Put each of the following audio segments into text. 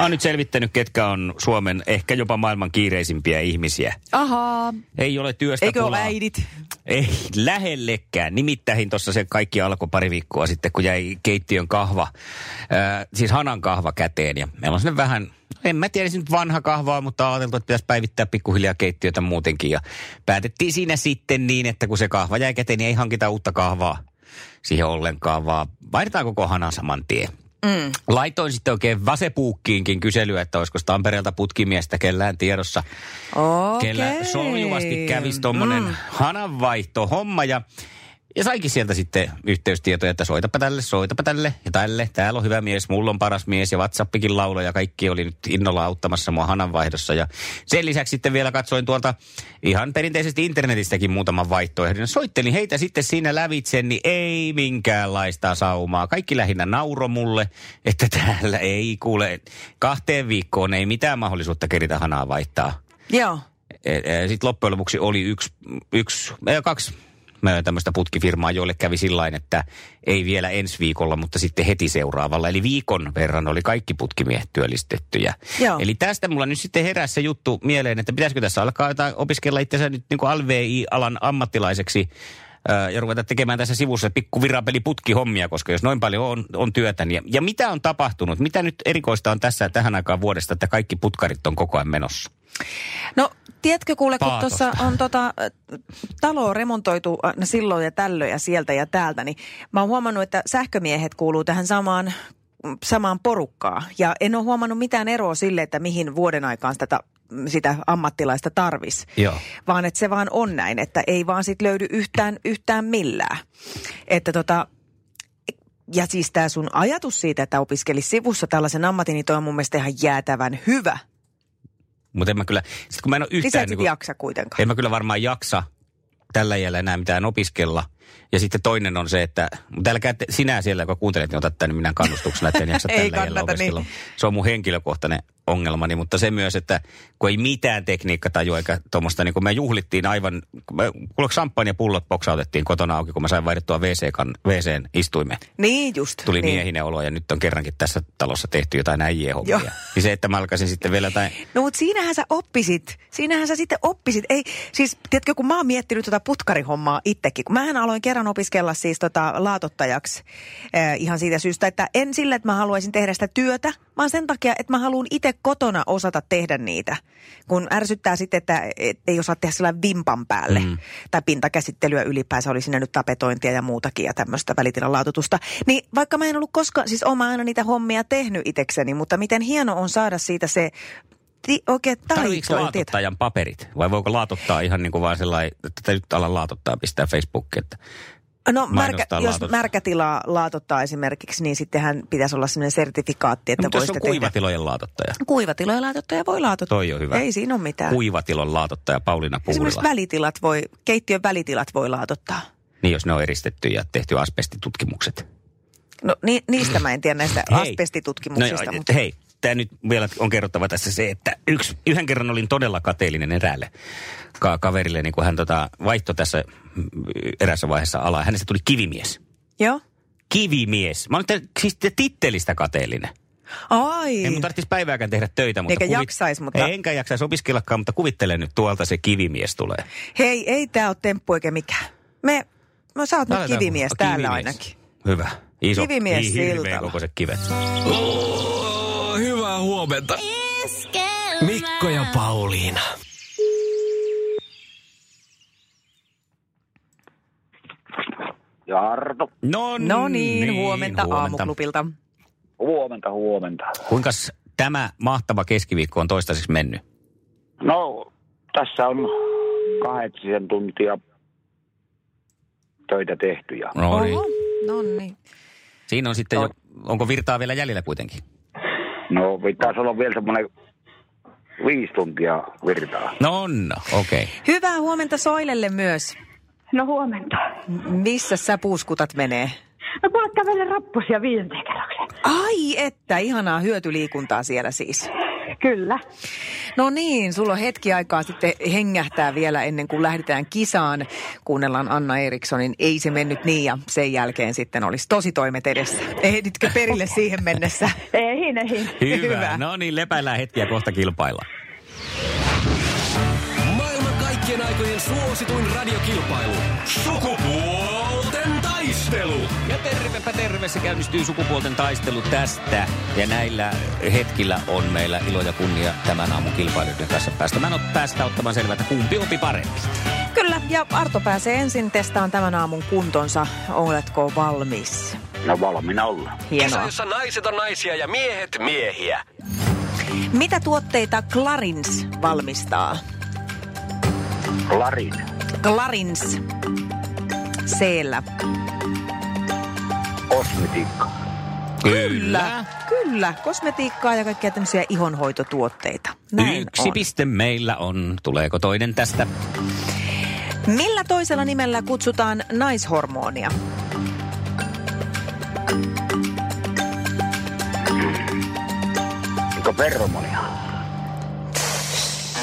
Olen nyt selvittänyt, ketkä on Suomen ehkä jopa maailman kiireisimpiä ihmisiä. Ahaa. Ei ole työstä Eikö pulaa. äidit? Ei lähellekään. Nimittäin tuossa se kaikki alkoi pari viikkoa sitten, kun jäi keittiön kahva, äh, siis hanan kahva käteen. Ja meillä on sinne vähän, en mä tiedä, nyt vanha kahvaa, mutta ajateltu, että pitäisi päivittää pikkuhiljaa keittiötä muutenkin. Ja päätettiin siinä sitten niin, että kun se kahva jäi käteen, niin ei hankita uutta kahvaa siihen ollenkaan, vaan vaihdetaan koko hanan saman tien. Mm. Laitoin sitten oikein vasepuukkiinkin kyselyä, että olisiko Tampereelta putkimiestä kellään tiedossa Okei. kellä soljuvasti kävisi tuommoinen mm. hananvaihto homma ja ja saikin sieltä sitten yhteystietoja, että soitapa tälle, soitapa tälle ja tälle. Täällä on hyvä mies, mulla on paras mies ja WhatsAppikin laulo ja kaikki oli nyt innolla auttamassa mua hananvaihdossa. Ja sen lisäksi sitten vielä katsoin tuolta ihan perinteisesti internetistäkin muutaman vaihtoehdon. Soittelin heitä sitten siinä lävitse, niin ei minkäänlaista saumaa. Kaikki lähinnä nauro mulle, että täällä ei kuule, kahteen viikkoon ei mitään mahdollisuutta keritä hanaa vaihtaa. Joo. Sitten loppujen lopuksi oli yksi, yksi ei, kaksi tämmöistä putkifirmaa, joille kävi sillä että ei vielä ensi viikolla, mutta sitten heti seuraavalla. Eli viikon verran oli kaikki putkimiehet työllistettyjä. Joo. Eli tästä mulla nyt sitten heräsi se juttu mieleen, että pitäisikö tässä alkaa opiskella itseänsä nyt niin kuin LVI-alan ammattilaiseksi ja ruveta tekemään tässä sivussa pikku virapeliputkihommia, koska jos noin paljon on, on työtä, niin ja, mitä on tapahtunut? Mitä nyt erikoista on tässä tähän aikaan vuodesta, että kaikki putkarit on koko ajan menossa? No, tiedätkö kuule, kun tuossa on tota, äh, talo remontoitu aina silloin ja tällöin ja sieltä ja täältä, niin mä oon huomannut, että sähkömiehet kuuluu tähän samaan, samaan porukkaan. Ja en ole huomannut mitään eroa sille, että mihin vuoden aikaan sitä, sitä ammattilaista tarvis. Joo. Vaan että se vaan on näin, että ei vaan sit löydy yhtään, yhtään millään. Että tota, ja siis tämä sun ajatus siitä, että opiskelisi sivussa tällaisen ammatin, niin toi on mun mielestä ihan jäätävän hyvä. Mutta en mä kyllä, sit kun mä en ole Niin sä yhtään... et sit niinku- jaksa kuitenkaan. en mä kyllä varmaan jaksa tällä jäljellä enää mitään opiskella. Ja sitten toinen on se, että mutta älkää te, sinä siellä, kun kuuntelet, niin otat tänne minä kannustuksena, että en jaksa Ei tällä kannata, niin. Se on mun henkilökohtainen ongelmani, mutta se myös, että kun ei mitään tekniikkatajua eikä tuommoista, niin kun me juhlittiin aivan, kuule champagnepullot boksautettiin kotona auki, kun mä sain vaihdettua WC-kan, WCn istuimeen. Niin just. Tuli niin. miehinen olo ja nyt on kerrankin tässä talossa tehty jotain äijien hommia. Joo. Niin se, että mä alkaisin sitten vielä jotain No mutta siinähän sä oppisit. Siinähän sä sitten oppisit. Ei, siis tiedätkö, kun mä oon miettinyt tota putkarihommaa itsekin. Kun mähän aloin kerran opiskella siis tota laatottajaksi äh, ihan siitä syystä, että en sillä, että mä haluaisin tehdä sitä työtä, vaan sen takia, että mä haluan itse kotona osata tehdä niitä. Kun ärsyttää sitten, että et ei osaa tehdä sillä vimpan päälle. Mm. Tai pintakäsittelyä ylipäänsä oli siinä nyt tapetointia ja muutakin ja tämmöistä välitilan laatotusta. Niin vaikka mä en ollut koskaan, siis oon mä aina niitä hommia tehnyt itsekseni, mutta miten hieno on saada siitä se ti, Tarviiko taito. laatottajan paperit? Vai voiko laatottaa ihan niin kuin vaan sellainen, että nyt ala laatottaa pistää Facebookiin, että No märkä, jos märkätilaa laatottaa esimerkiksi, niin sittenhän pitäisi olla sellainen sertifikaatti, että mutta voi on sitä tehdä. kuivatilojen laatottaja. Kuivatiloja laatottaja voi laatottaa. Toi on hyvä. Ei siinä ole mitään. Kuivatilon laatottaja Pauliina Esimerkiksi Puurila. välitilat voi, keittiön välitilat voi laatottaa. Niin jos ne on eristetty ja tehty asbestitutkimukset. No ni, niistä mä en tiedä näistä asbestitutkimuksista. No, mutta... hei, tämä nyt vielä on kerrottava tässä se, että yksi, yhden kerran olin todella kateellinen eräälle ka- kaverille, niin kun hän tota, vaihtoi tässä mm, erässä vaiheessa alaa. Hänestä tuli kivimies. Joo. Kivimies. Mä olen te- siis te tittelistä kateellinen. Ai. Ei mun tarvitsisi päivääkään tehdä töitä, mutta... Eikä jaksais, mutta- Enkä jaksaisi opiskellakaan, mutta kuvittelen nyt tuolta se kivimies tulee. Hei, ei tää ole temppu eikä mikään. Me, me sä oot nyt kivimies täällä Kivimies. ainakin. Hyvä. Iso. Kivimies niin hirveän Siltala. kokoiset kivet. Oh, hyvää huomenta. Mikko ja Pauliina. Ja Arto, No, No niin, huomenta, aamuklubilta. huomenta, huomenta. Kuinka tämä mahtava keskiviikko on toistaiseksi mennyt? No, tässä on kahdeksan tuntia töitä tehty ja No niin. No niin. Siinä on sitten jo, onko virtaa vielä jäljellä kuitenkin? No pitäisi olla vielä semmoinen viisi tuntia virtaa. No on, okei. Okay. Hyvää huomenta Soilelle myös. No huomenta. M- Missä sä puuskutat menee? No kuule kävelen rappusia viidenteen kerrokseen. Ai että, ihanaa hyötyliikuntaa siellä siis. Kyllä. No niin, sulla on hetki aikaa sitten hengähtää vielä ennen kuin lähdetään kisaan. Kuunnellaan Anna Erikssonin Ei se mennyt niin ja sen jälkeen sitten olisi tosi toimet edessä. Ehditkö perille siihen mennessä? Ei, ei. Hyvä. Hyvä. No niin, lepäillään hetkiä kohta kilpailla. Maailman kaikkien aikojen suosituin radiokilpailu. Sukupuolten taistelu. Ja tervepä terve, se käynnistyy sukupuolten taistelu tästä. Ja näillä hetkillä on meillä ilo ja kunnia tämän aamun kilpailijoiden kanssa päästä. päästä ottamaan selvää, että kumpi opi parempi. Kyllä, ja Arto pääsee ensin testaan tämän aamun kuntonsa. Oletko valmis? No valmiina olla. Kisa, Hienoa. jossa naiset on naisia ja miehet miehiä. Mitä tuotteita Clarins valmistaa? Larin. Clarins. Seellä. Kosmetiikka. Kyllä. Kyllä. Kosmetiikkaa ja kaikkia tämmöisiä ihonhoitotuotteita. Näin Yksi on. piste meillä on. Tuleeko toinen tästä? Millä toisella nimellä kutsutaan naishormonia? Onko ferromonia?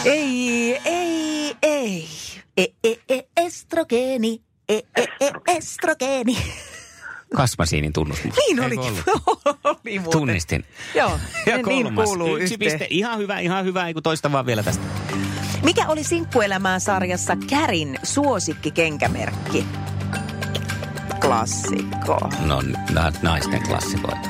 Ei, ei, ei. E, e, e, estrogeeni. E, e, e, estrogeeni. Kasmasiinin tunnus. Niin olikin. Oli muuten. Tunnistin. Joo, Ja niin kolmas. kuuluu Yksi yhteen. piste. Ihan hyvä, ihan hyvä. Ei kun toista vaan vielä tästä. Mikä oli Sinkkuelämää sarjassa Kärin suosikkikenkämerkki? Klassikko. No, na- naisten klassikoita.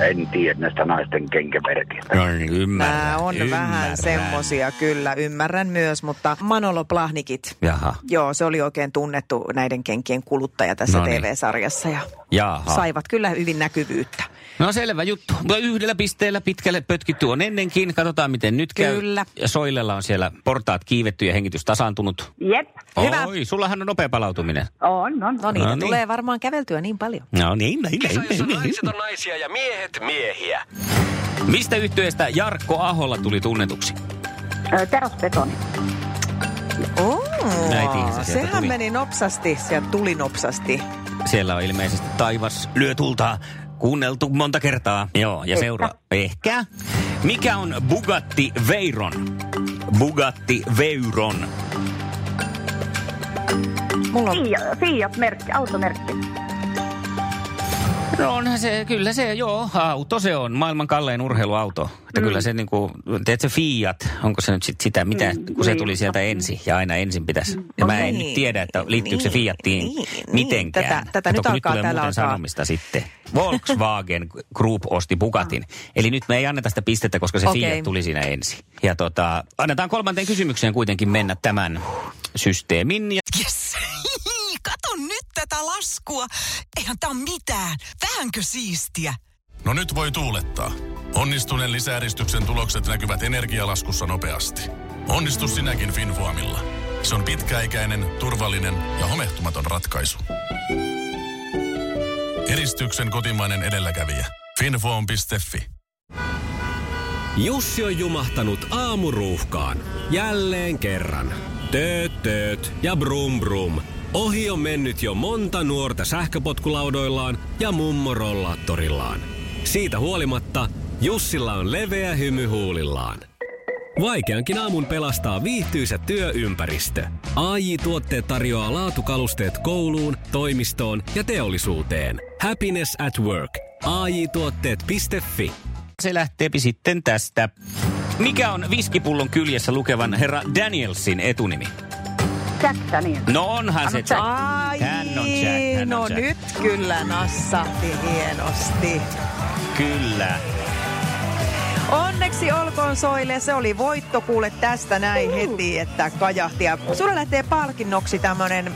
En tiedä näistä naisten kenkämerkistä. No niin, ymmärrän. Nämä on ymmärrän. vähän semmosia, kyllä, ymmärrän myös, mutta Manolo Plahnikit. Jaha, Joo, se oli oikein tunnettu näiden kenkien kuluttaja tässä No niin. TV-sarjassa ja jaha. saivat kyllä hyvin näkyvyyttä. No selvä juttu. Yhdellä pisteellä pitkälle pötkitty on ennenkin. Katsotaan, miten nyt käy. Kyllä. Ja Soilella on siellä portaat kiivetty ja hengitys tasaantunut. Jep. Hyvä. Oi, sullahan on nopea palautuminen. On, on. No niin, No no niin. tulee varmaan käveltyä niin paljon. No niin, näin, Kisa, näin, jossa näin, näin. naiset on naisia ja miehet miehiä. Mistä yhtyeestä Jarkko Aholla tuli tunnetuksi? Näitiinhän se sieltä sehän tuli. meni nopsasti, sieltä tuli nopsasti. Siellä on ilmeisesti taivas lyö tulta kuunneltu monta kertaa. Joo, ja Ehkä. seuraa. Ehkä. Mikä on Bugatti Veyron? Bugatti Veyron. Mulla on Fiat, Fiat-merkki, automerkki. No onhan se, kyllä se, joo, auto se on, maailman kallein urheiluauto. Että mm. kyllä se niinku, tiedätkö Fiat, onko se nyt sit sitä, mitä, Mm, kun se niin. tuli sieltä ensin ja aina ensin pitäisi. Ja mä en niin. nyt tiedä, että liittyykö se Niin, Fiattiin niin, mitenkään. Tätä- tätä Kato, nyt alkaa tulee täällä muuten alkaa- sanomista sitten. Volkswagen Group osti Bugatin. Eli nyt me ei anneta sitä pistettä, koska se Okei. Fiat tuli siinä ensin. Ja tota, annetaan kolmanteen kysymykseen kuitenkin mennä tämän systeemin. Ja Yes. Tätä laskua. Eihän tää on mitään. Vähänkö siistiä? No nyt voi tuulettaa. Onnistuneen lisääristyksen tulokset näkyvät energialaskussa nopeasti. Onnistu sinäkin Finvoamilla. Se on pitkäikäinen, turvallinen ja homehtumaton ratkaisu. Eristyksen kotimainen edelläkävijä. Finvoam.fi Jussi on jumahtanut aamuruuhkaan. Jälleen kerran. Tööt, tööt ja brum brum. Ohi on mennyt jo monta nuorta sähköpotkulaudoillaan ja mummorollaattorillaan. Siitä huolimatta Jussilla on leveä hymy huulillaan. Vaikeankin aamun pelastaa viihtyisä työympäristö. AI Tuotteet tarjoaa laatukalusteet kouluun, toimistoon ja teollisuuteen. Happiness at work. AI Tuotteet.fi se lähteepi sitten tästä. Mikä on viskipullon kyljessä lukevan herra Danielsin etunimi? Jack Daniel. No onhan se Jack. Ai, Hän on Jack, hän on no Jack. nyt kyllä nassahti hienosti. Kyllä. Onneksi olkoon Soille, se oli voitto kuule tästä näin heti, että kajahti. Ja sulle lähtee palkinnoksi tämmönen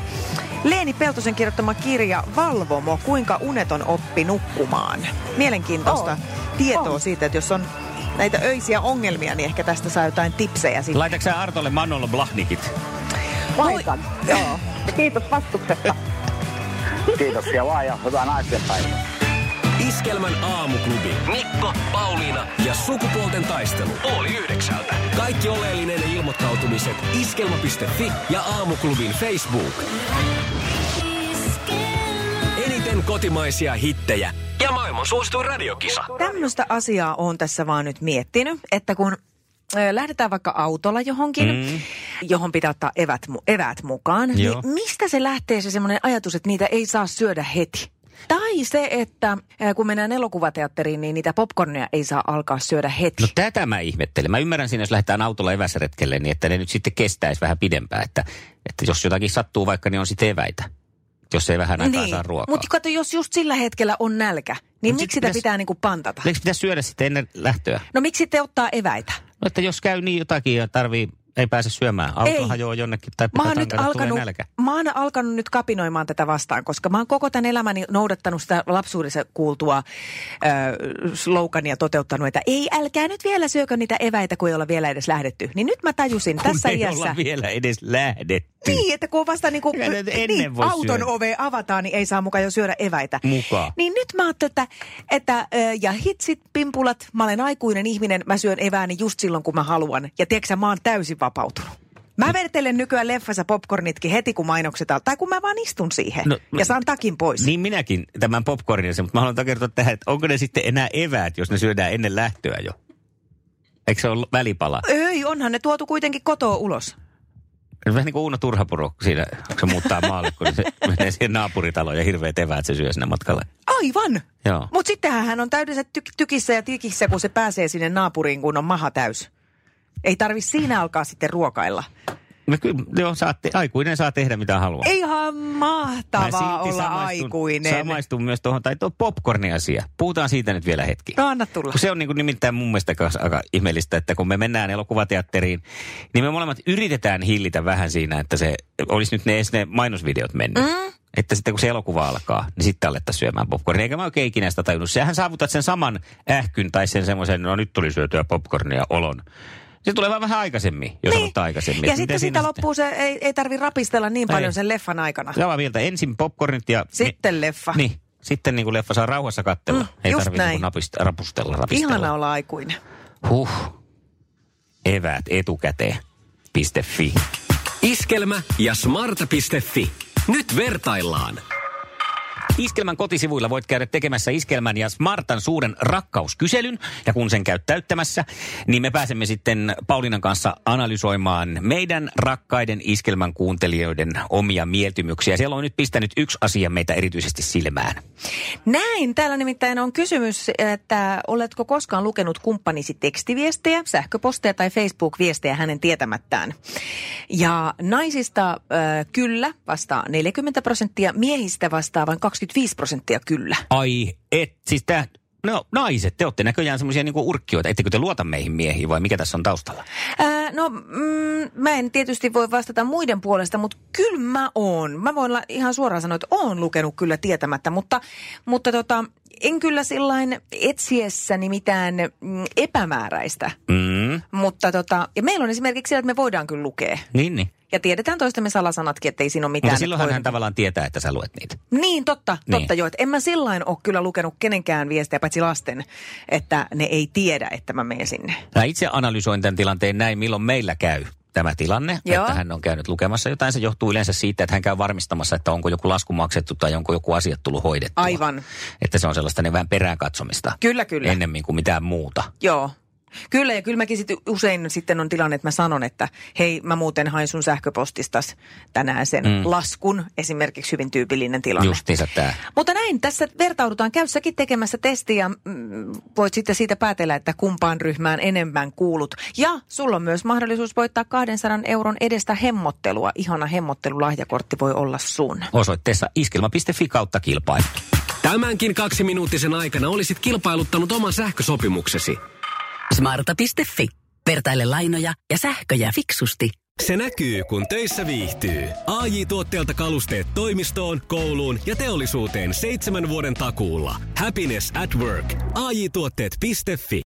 Leeni Peltosen kirjoittama kirja Valvomo, kuinka uneton oppi nukkumaan. Mielenkiintoista On. tietoa On. siitä, että jos on näitä öisiä ongelmia, niin ehkä tästä saa jotain tipsejä sitten. Laitatko sä Artolle Manolo Blahnikit? Laitan. Joo. Kiitos vastuksesta. Kiitoksia vaan ja hyvää naisten päivää. Iskelmän aamuklubi. Mikko, Pauliina ja Sukupuolten taistelu. Oli yhdeksältä. Kaikki oleellinen ilmoittautumiset iskelma.fi ja aamuklubin Facebook. Eniten kotimaisia hittejä ja maailman suosituin radiokisa. Tämmöistä asiaa on tässä vaan nyt miettinyt, että kun lähdetään vaikka autolla johonkin, mm. johon pitää ottaa evät, eväät mukaan, Joo. niin mistä se lähtee se semmoinen ajatus, että niitä ei saa syödä heti? Tai se, että kun mennään elokuvateatteriin, niin niitä popcornia ei saa alkaa syödä heti. No tätä mä ihmettelen. Mä ymmärrän siinä, jos lähdetään autolla eväsretkelle, niin että ne nyt sitten kestäisi vähän pidempään. Että, että jos jotakin sattuu vaikka, niin on sitten eväitä. Jos ei vähän aikaa saa ruokaa. Mutta kato, jos just sillä hetkellä on nälkä, niin Mut miksi sit sitä pitäis- pitää niinku pantata? Eikö pitäisi syödä sitten ennen lähtöä? No miksi sitten ottaa eväitä? No että jos käy niin jotakin ja tarvii, ei pääse syömään. Auto Ei. hajoaa jonnekin tai Mä oon, pitää nyt alkanut, nälkä. mä oon alkanut nyt kapinoimaan tätä vastaan, koska mä oon koko tämän elämäni noudattanut sitä lapsuudessa kuultua äh, slogania toteuttanut, että ei älkää nyt vielä syökö niitä eväitä, kun ei olla vielä edes lähdetty. Niin nyt mä tajusin Kun tässä ei iässä... olla vielä edes lähdetty. Niin, että kun on vasta niin kuin, niin, auton syödä. ove avataan, niin ei saa mukaan jo syödä eväitä. Mukaan. Niin nyt mä ajattelin, että, että ja hitsit, pimpulat, mä olen aikuinen ihminen, mä syön evääni just silloin, kun mä haluan. Ja tiedätkö mä oon täysin vapautunut. Mä vertelen nykyään leffassa popcornitkin heti, kun mainokset alkaa, tai kun mä vaan istun siihen No, ja saan takin pois. Niin minäkin tämän popcornin, mutta mä haluan kertoa tähän, että onko ne sitten enää eväät, jos ne syödään ennen lähtöä jo? Eikö se ole välipala? Ei, onhan ne tuotu kuitenkin kotoa ulos. Vähän niin kuin Uuno Turhapuro siinä, kun se muuttaa maalle, kun se menee siihen naapuritaloon ja hirveät eväät se syö sinne matkalle. Aivan. Joo. Mutta sittenhän hän on täydessä tyk- tykissä ja tikissä, kun se pääsee sinne naapuriin, kun on maha täys. Ei tarvi siinä alkaa sitten ruokailla. No kyllä, joo, saatte, aikuinen saa tehdä mitä haluaa. Ihan mahtavaa olla samaistun- aikuinen. Samaistun myös tuohon, tai tuo popcorni-asia. Puhutaan siitä nyt vielä hetki. No anna tulla. Se on niin kuin nimittäin mun mielestä aika ihmeellistä, että kun me mennään elokuvateatteriin, niin me molemmat yritetään hillitä vähän siinä, että se olisi nyt ne, edes ne mainosvideot mennyt. Mm. Että sitten kun se elokuva alkaa, niin sitten alettaisiin syömään popcornia. Eikä mä oikein ikinä sitä tajunnut. Sehän saavutat sen saman ähkyn tai sen semmoisen, no nyt tuli syötyä popcornia olon. Se tulee vaan vähän aikaisemmin, jos niin. aloittaa aikaisemmin. Ja sitten siitä loppuu se, ei, ei tarvi rapistella niin Ei. paljon sen leffan aikana. Samaa mieltä. Ensin popcornit ja... Sitten leffa. Niin. Sitten niin kuin leffa saa rauhassa katsella. Mm, Ei tarvitse niin napist, rapustella, rapistella. Ihana olla aikuinen. Huh. Eväät etukäteen. Piste fi. Iskelmä ja smarta.fi. Nyt vertaillaan. Iskelmän kotisivuilla voit käydä tekemässä Iskelmän ja Smartan suuren rakkauskyselyn. Ja kun sen käyt täyttämässä, niin me pääsemme sitten Paulinan kanssa analysoimaan meidän rakkaiden Iskelmän kuuntelijoiden omia mieltymyksiä. Siellä on nyt pistänyt yksi asia meitä erityisesti silmään. Näin. Täällä nimittäin on kysymys, että oletko koskaan lukenut kumppanisi tekstiviestejä, sähköposteja tai Facebook-viestejä hänen tietämättään. Ja naisista äh, kyllä vastaa 40 prosenttia, miehistä vastaa vain 25 prosenttia kyllä. Ai et, siis tää, no naiset, te olette näköjään semmoisia niinku urkkioita. Ettekö te luota meihin miehiin vai mikä tässä on taustalla? Ää, no, mm, mä en tietysti voi vastata muiden puolesta, mutta kyllä mä oon. Mä voin la- ihan suoraan sanoa, että oon lukenut kyllä tietämättä, mutta, mutta tota, en kyllä sillain etsiessäni mitään mm, epämääräistä. Mm, Mutta tota, ja meillä on esimerkiksi siellä, että me voidaan kyllä lukea. niin, niin. Ja tiedetään toistemme salasanatkin, että ei siinä ole mitään. Mutta silloinhan että hän tavallaan tietää, että sä luet niitä. Niin, totta, Niin. totta joo. Että en mä sillain ole kyllä lukenut kenenkään viestejä, paitsi lasten, että ne ei tiedä, että mä menen sinne. Mä itse analysoin tämän tilanteen näin, milloin meillä käy tämä tilanne, Joo. että hän on käynyt lukemassa jotain. Se johtuu yleensä siitä, että hän käy varmistamassa, että onko joku lasku maksettu tai onko joku asiat tullut hoidettua. Aivan. Että se on sellaista niin vähän perään katsomista. Kyllä, kyllä. Ennemmin kuin mitään muuta. Joo. Kyllä, ja kyllä mäkin sit usein sitten on tilanne, että mä sanon, että hei, mä muuten hain sun sähköpostistas tänään sen mm. laskun. Esimerkiksi hyvin tyypillinen tilanne. Justiinsa tämä. Mutta näin, tässä vertaudutaan. Käy säkin tekemässä testiä. Mm, voit sitten siitä päätellä, että kumpaan ryhmään enemmän kuulut. Ja sulla on myös mahdollisuus voittaa 200 euron edestä hemmottelua. Ihana hemmottelulahjakortti voi olla sun. Osoitteessa iskelma.fi kautta kilpailu. Tämänkin kaksiminuuttisen aikana olisit kilpailuttanut oman sähkösopimuksesi. Smarta.fi. Vertaile lainoja ja sähköjä fiksusti. Se näkyy, kun töissä viihtyy. ai tuotteelta kalusteet toimistoon, kouluun ja teollisuuteen seitsemän vuoden takuulla. Happiness at work. AJ-tuotteet.fi.